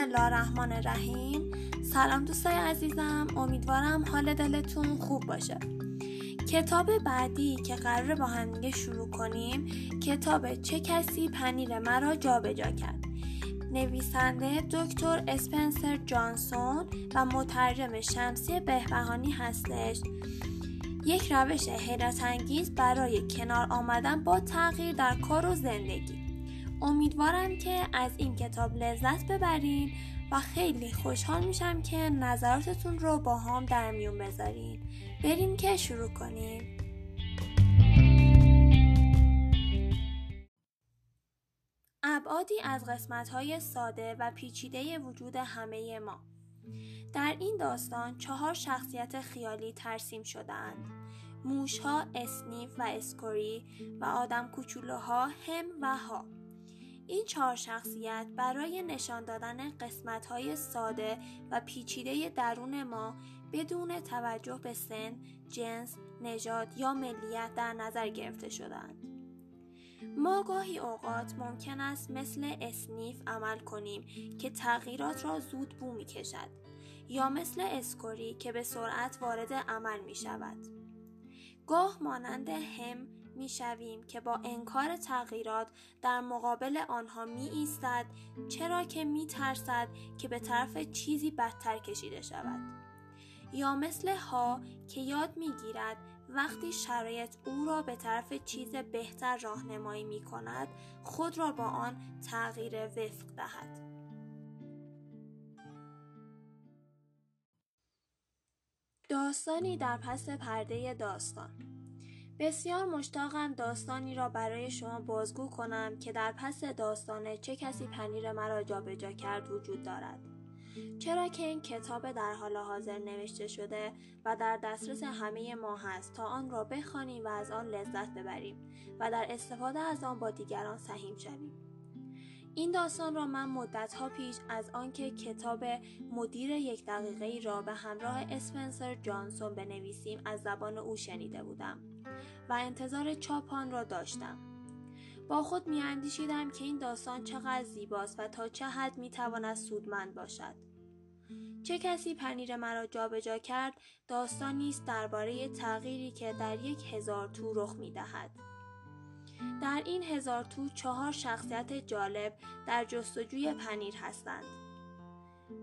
الله الرحمن الرحیم سلام دوستای عزیزم. امیدوارم حال دلتون خوب باشه. کتاب بعدی که قرار با هم شروع کنیم کتاب چه کسی پنیر مرا جابجا کرد. نویسنده دکتر اسپنسر جانسون و مترجم شمسی بهبهانی هستش. یک روش حیرت انگیز برای کنار آمدن با تغییر در کار و زندگی. امیدوارم که از این کتاب لذت ببرین و خیلی خوشحال میشم که نظراتتون رو با هم در میون بذارین. بریم که شروع کنیم. ابعادی از قسمت های ساده و پیچیده وجود همه ما. در این داستان چهار شخصیت خیالی ترسیم شدهاند. موشها اسنیف و اسکوری و آدم کوچولوها هم و ها. این چهار شخصیت برای نشان دادن قسمت های ساده و پیچیده درون ما بدون توجه به سن، جنس، نژاد یا ملیت در نظر گرفته شدند. ما گاهی اوقات ممکن است مثل اسنیف عمل کنیم که تغییرات را زود بو می کشد یا مثل اسکوری که به سرعت وارد عمل می شود. گاه مانند هم می شویم که با انکار تغییرات در مقابل آنها می ایستد چرا که می ترسد که به طرف چیزی بدتر کشیده شود. یا مثل ها که یاد می گیرد وقتی شرایط او را به طرف چیز بهتر راهنمایی می کند خود را با آن تغییر وفق دهد. داستانی در پس پرده داستان بسیار مشتاقم داستانی را برای شما بازگو کنم که در پس داستان چه کسی پنیر مرا جابجا کرد وجود دارد. چرا که این کتاب در حال حاضر نوشته شده و در دسترس همه ما هست تا آن را بخوانیم و از آن لذت ببریم و در استفاده از آن با دیگران سهیم شویم. این داستان را من مدت ها پیش از آنکه کتاب مدیر یک دقیقه ای را به همراه اسپنسر جانسون بنویسیم از زبان او شنیده بودم و انتظار چاپ آن را داشتم. با خود می اندیشیدم که این داستان چقدر زیباست و تا چه حد می تواند سودمند باشد. چه کسی پنیر مرا جابجا کرد داستانی است درباره تغییری که در یک هزار تو رخ می دهد. در این هزار تو چهار شخصیت جالب در جستجوی پنیر هستند.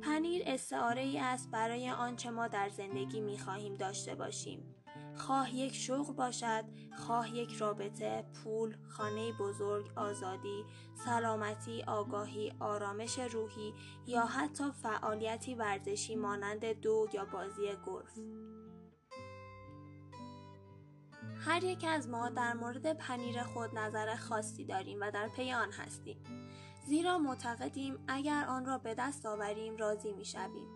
پنیر استعاره ای است برای آنچه ما در زندگی می خواهیم داشته باشیم. خواه یک شغل باشد، خواه یک رابطه، پول، خانه بزرگ، آزادی، سلامتی، آگاهی، آرامش روحی یا حتی فعالیتی ورزشی مانند دو یا بازی گلف. هر یک از ما در مورد پنیر خود نظر خاصی داریم و در پی آن هستیم. زیرا معتقدیم اگر آن را به دست آوریم راضی می شویم.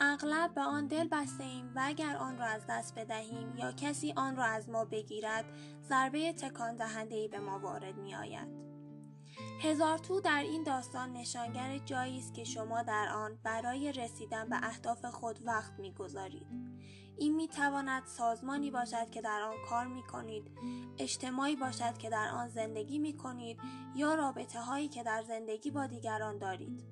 اغلب به آن دل بسته ایم و اگر آن را از دست بدهیم یا کسی آن را از ما بگیرد ضربه تکان دهنده ای به ما وارد می آید. هزار تو در این داستان نشانگر جایی است که شما در آن برای رسیدن به اهداف خود وقت می گذارید. این می تواند سازمانی باشد که در آن کار می کنید، اجتماعی باشد که در آن زندگی می کنید یا رابطه هایی که در زندگی با دیگران دارید.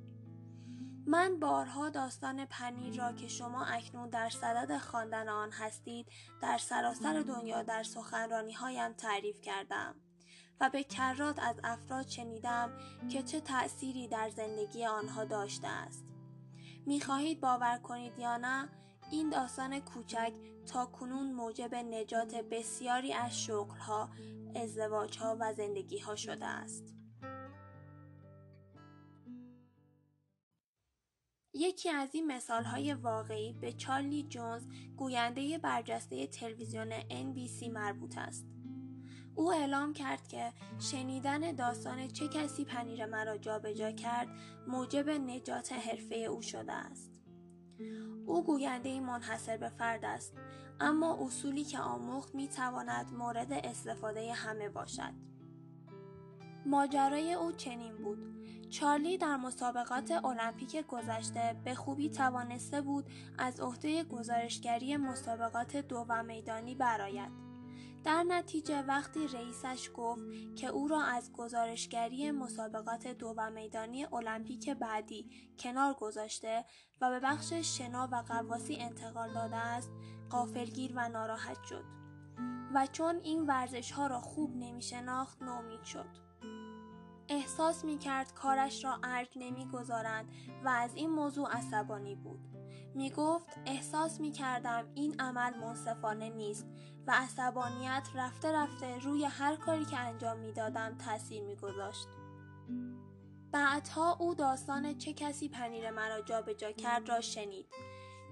من بارها داستان پنیر را که شما اکنون در صدد خواندن آن هستید در سراسر دنیا در سخنرانی هایم تعریف کردم و به کرات از افراد شنیدم که چه تأثیری در زندگی آنها داشته است. می‌خواهید باور کنید یا نه این داستان کوچک تا کنون موجب نجات بسیاری از شغلها، ازدواجها و زندگیها شده است. یکی از این مثال های واقعی به چارلی جونز گوینده برجسته تلویزیون NBC مربوط است. او اعلام کرد که شنیدن داستان چه کسی پنیر مرا جابجا کرد موجب نجات حرفه او شده است. او گوینده منحصر به فرد است اما اصولی که آموخت می تواند مورد استفاده همه باشد. ماجرای او چنین بود چارلی در مسابقات المپیک گذشته به خوبی توانسته بود از عهده گزارشگری مسابقات دو و میدانی برآید در نتیجه وقتی رئیسش گفت که او را از گزارشگری مسابقات دو و میدانی المپیک بعدی کنار گذاشته و به بخش شنا و قواسی انتقال داده است قافلگیر و ناراحت شد و چون این ورزش ها را خوب نمی شناخت نومید شد. احساس می کرد کارش را ارج نمی گذارند و از این موضوع عصبانی بود. می گفت احساس می کردم این عمل منصفانه نیست و عصبانیت رفته رفته روی هر کاری که انجام می دادم تأثیر می گذاشت. بعدها او داستان چه کسی پنیر مرا جابجا کرد را شنید.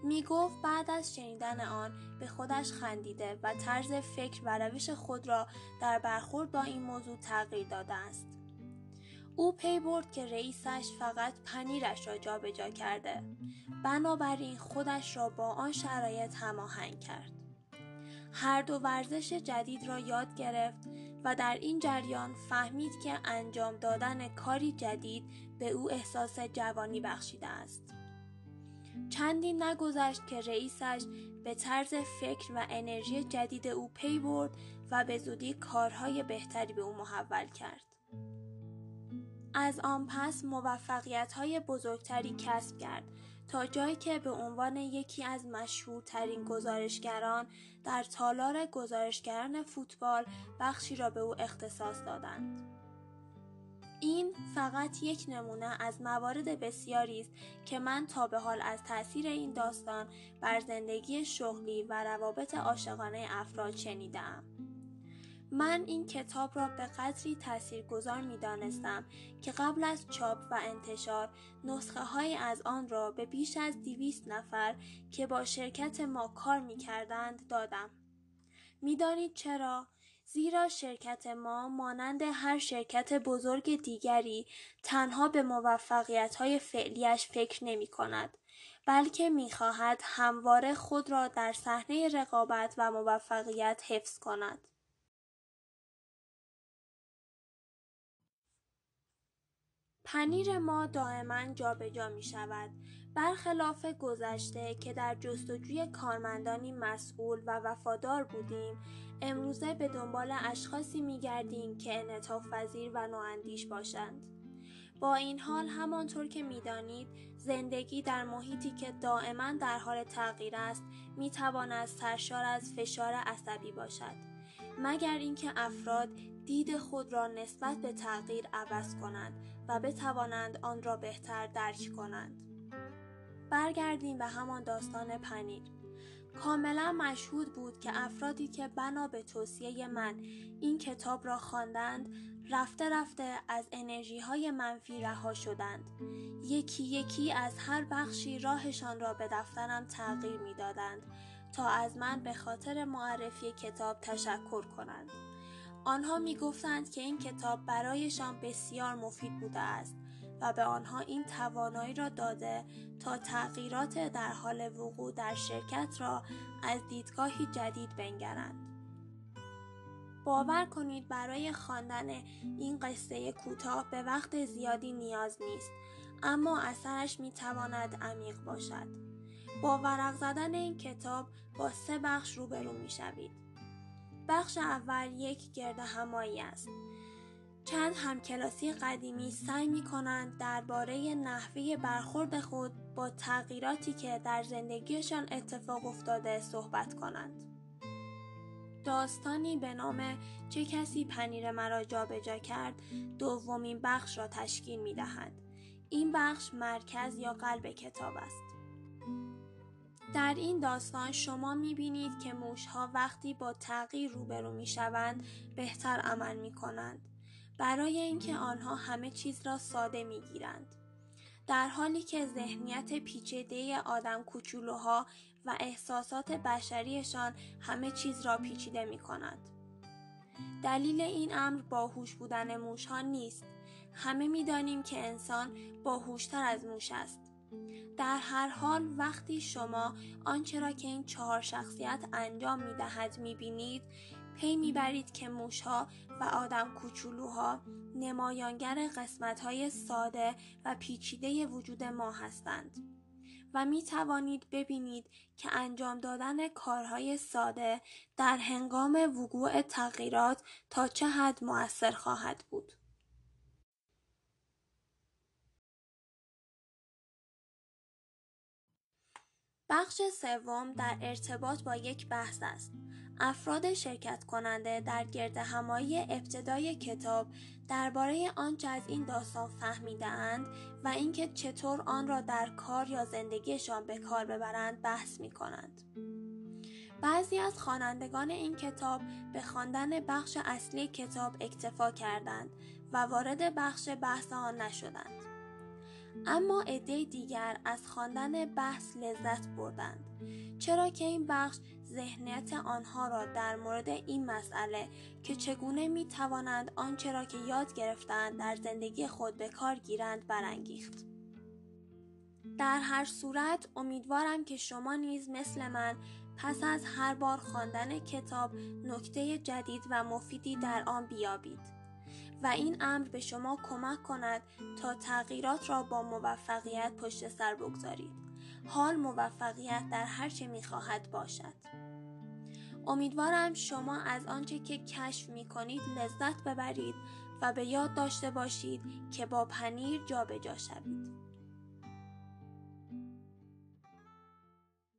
می گفت بعد از شنیدن آن به خودش خندیده و طرز فکر و روش خود را در برخورد با این موضوع تغییر داده است. او پی برد که رئیسش فقط پنیرش را جابجا کرده. بنابراین خودش را با آن شرایط هماهنگ کرد. هر دو ورزش جدید را یاد گرفت و در این جریان فهمید که انجام دادن کاری جدید به او احساس جوانی بخشیده است. چندی نگذشت که رئیسش به طرز فکر و انرژی جدید او پی برد و به زودی کارهای بهتری به او محول کرد. از آن پس موفقیت های بزرگتری کسب کرد تا جایی که به عنوان یکی از مشهورترین گزارشگران در تالار گزارشگران فوتبال بخشی را به او اختصاص دادند. این فقط یک نمونه از موارد بسیاری است که من تا به حال از تاثیر این داستان بر زندگی شغلی و روابط عاشقانه افراد شنیدم. من این کتاب را به قدری تاثیرگذار می دانستم که قبل از چاپ و انتشار نسخه های از آن را به بیش از دیویست نفر که با شرکت ما کار می کردند دادم. می‌دانید چرا؟ زیرا شرکت ما مانند هر شرکت بزرگ دیگری تنها به موفقیت های فعلیش فکر نمی کند بلکه می خواهد همواره خود را در صحنه رقابت و موفقیت حفظ کند. پنیر ما دائما جابجا می شود. برخلاف گذشته که در جستجوی کارمندانی مسئول و وفادار بودیم امروزه به دنبال اشخاصی می گردیم که انعطاف پذیر و نواندیش باشند. با این حال همانطور که می‌دانید زندگی در محیطی که دائما در حال تغییر است می تواند سرشار از فشار عصبی باشد. مگر اینکه افراد دید خود را نسبت به تغییر عوض کنند و بتوانند آن را بهتر درک کنند. برگردیم به همان داستان پنیر. کاملا مشهود بود که افرادی که بنا به توصیه من این کتاب را خواندند رفته رفته از انرژی های منفی رها شدند یکی یکی از هر بخشی راهشان را به دفترم تغییر می دادند تا از من به خاطر معرفی کتاب تشکر کنند آنها می گفتند که این کتاب برایشان بسیار مفید بوده است و به آنها این توانایی را داده تا تغییرات در حال وقوع در شرکت را از دیدگاهی جدید بنگرند. باور کنید برای خواندن این قصه کوتاه به وقت زیادی نیاز نیست اما اثرش می تواند عمیق باشد. با ورق زدن این کتاب با سه بخش روبرو می شوید. بخش اول یک گرد همایی است. چند همکلاسی قدیمی سعی می کنند درباره نحوه برخورد خود با تغییراتی که در زندگیشان اتفاق افتاده صحبت کنند. داستانی به نام چه کسی پنیر مرا جابجا کرد دومین بخش را تشکیل می دهد. این بخش مرکز یا قلب کتاب است. در این داستان شما می‌بینید که موشها وقتی با تغییر روبرو می‌شوند بهتر عمل می‌کنند برای اینکه آنها همه چیز را ساده می‌گیرند در حالی که ذهنیت پیچیده آدم کوچولوها و احساسات بشریشان همه چیز را پیچیده می کند. دلیل این امر باهوش بودن موشها نیست. همه می‌دانیم که انسان باهوشتر از موش است. در هر حال وقتی شما آنچه را که این چهار شخصیت انجام می دهد می بینید پی می‌برید که موشها و آدم کوچولوها نمایانگر قسمت های ساده و پیچیده وجود ما هستند. و می توانید ببینید که انجام دادن کارهای ساده در هنگام وقوع تغییرات تا چه حد مؤثر خواهد بود. بخش سوم در ارتباط با یک بحث است. افراد شرکت کننده در گرد همایی ابتدای کتاب درباره آنچه از این داستان فهمیدهاند و اینکه چطور آن را در کار یا زندگیشان به کار ببرند بحث می کنند. بعضی از خوانندگان این کتاب به خواندن بخش اصلی کتاب اکتفا کردند و وارد بخش بحث آن نشدند. اما عده دیگر از خواندن بحث لذت بردند چرا که این بخش ذهنیت آنها را در مورد این مسئله که چگونه می توانند آنچه را که یاد گرفتند در زندگی خود به کار گیرند برانگیخت. در هر صورت امیدوارم که شما نیز مثل من پس از هر بار خواندن کتاب نکته جدید و مفیدی در آن بیابید. و این امر به شما کمک کند تا تغییرات را با موفقیت پشت سر بگذارید. حال موفقیت در هر چه می خواهد باشد. امیدوارم شما از آنچه که کشف می کنید لذت ببرید و به یاد داشته باشید که با پنیر جابجا جا شوید.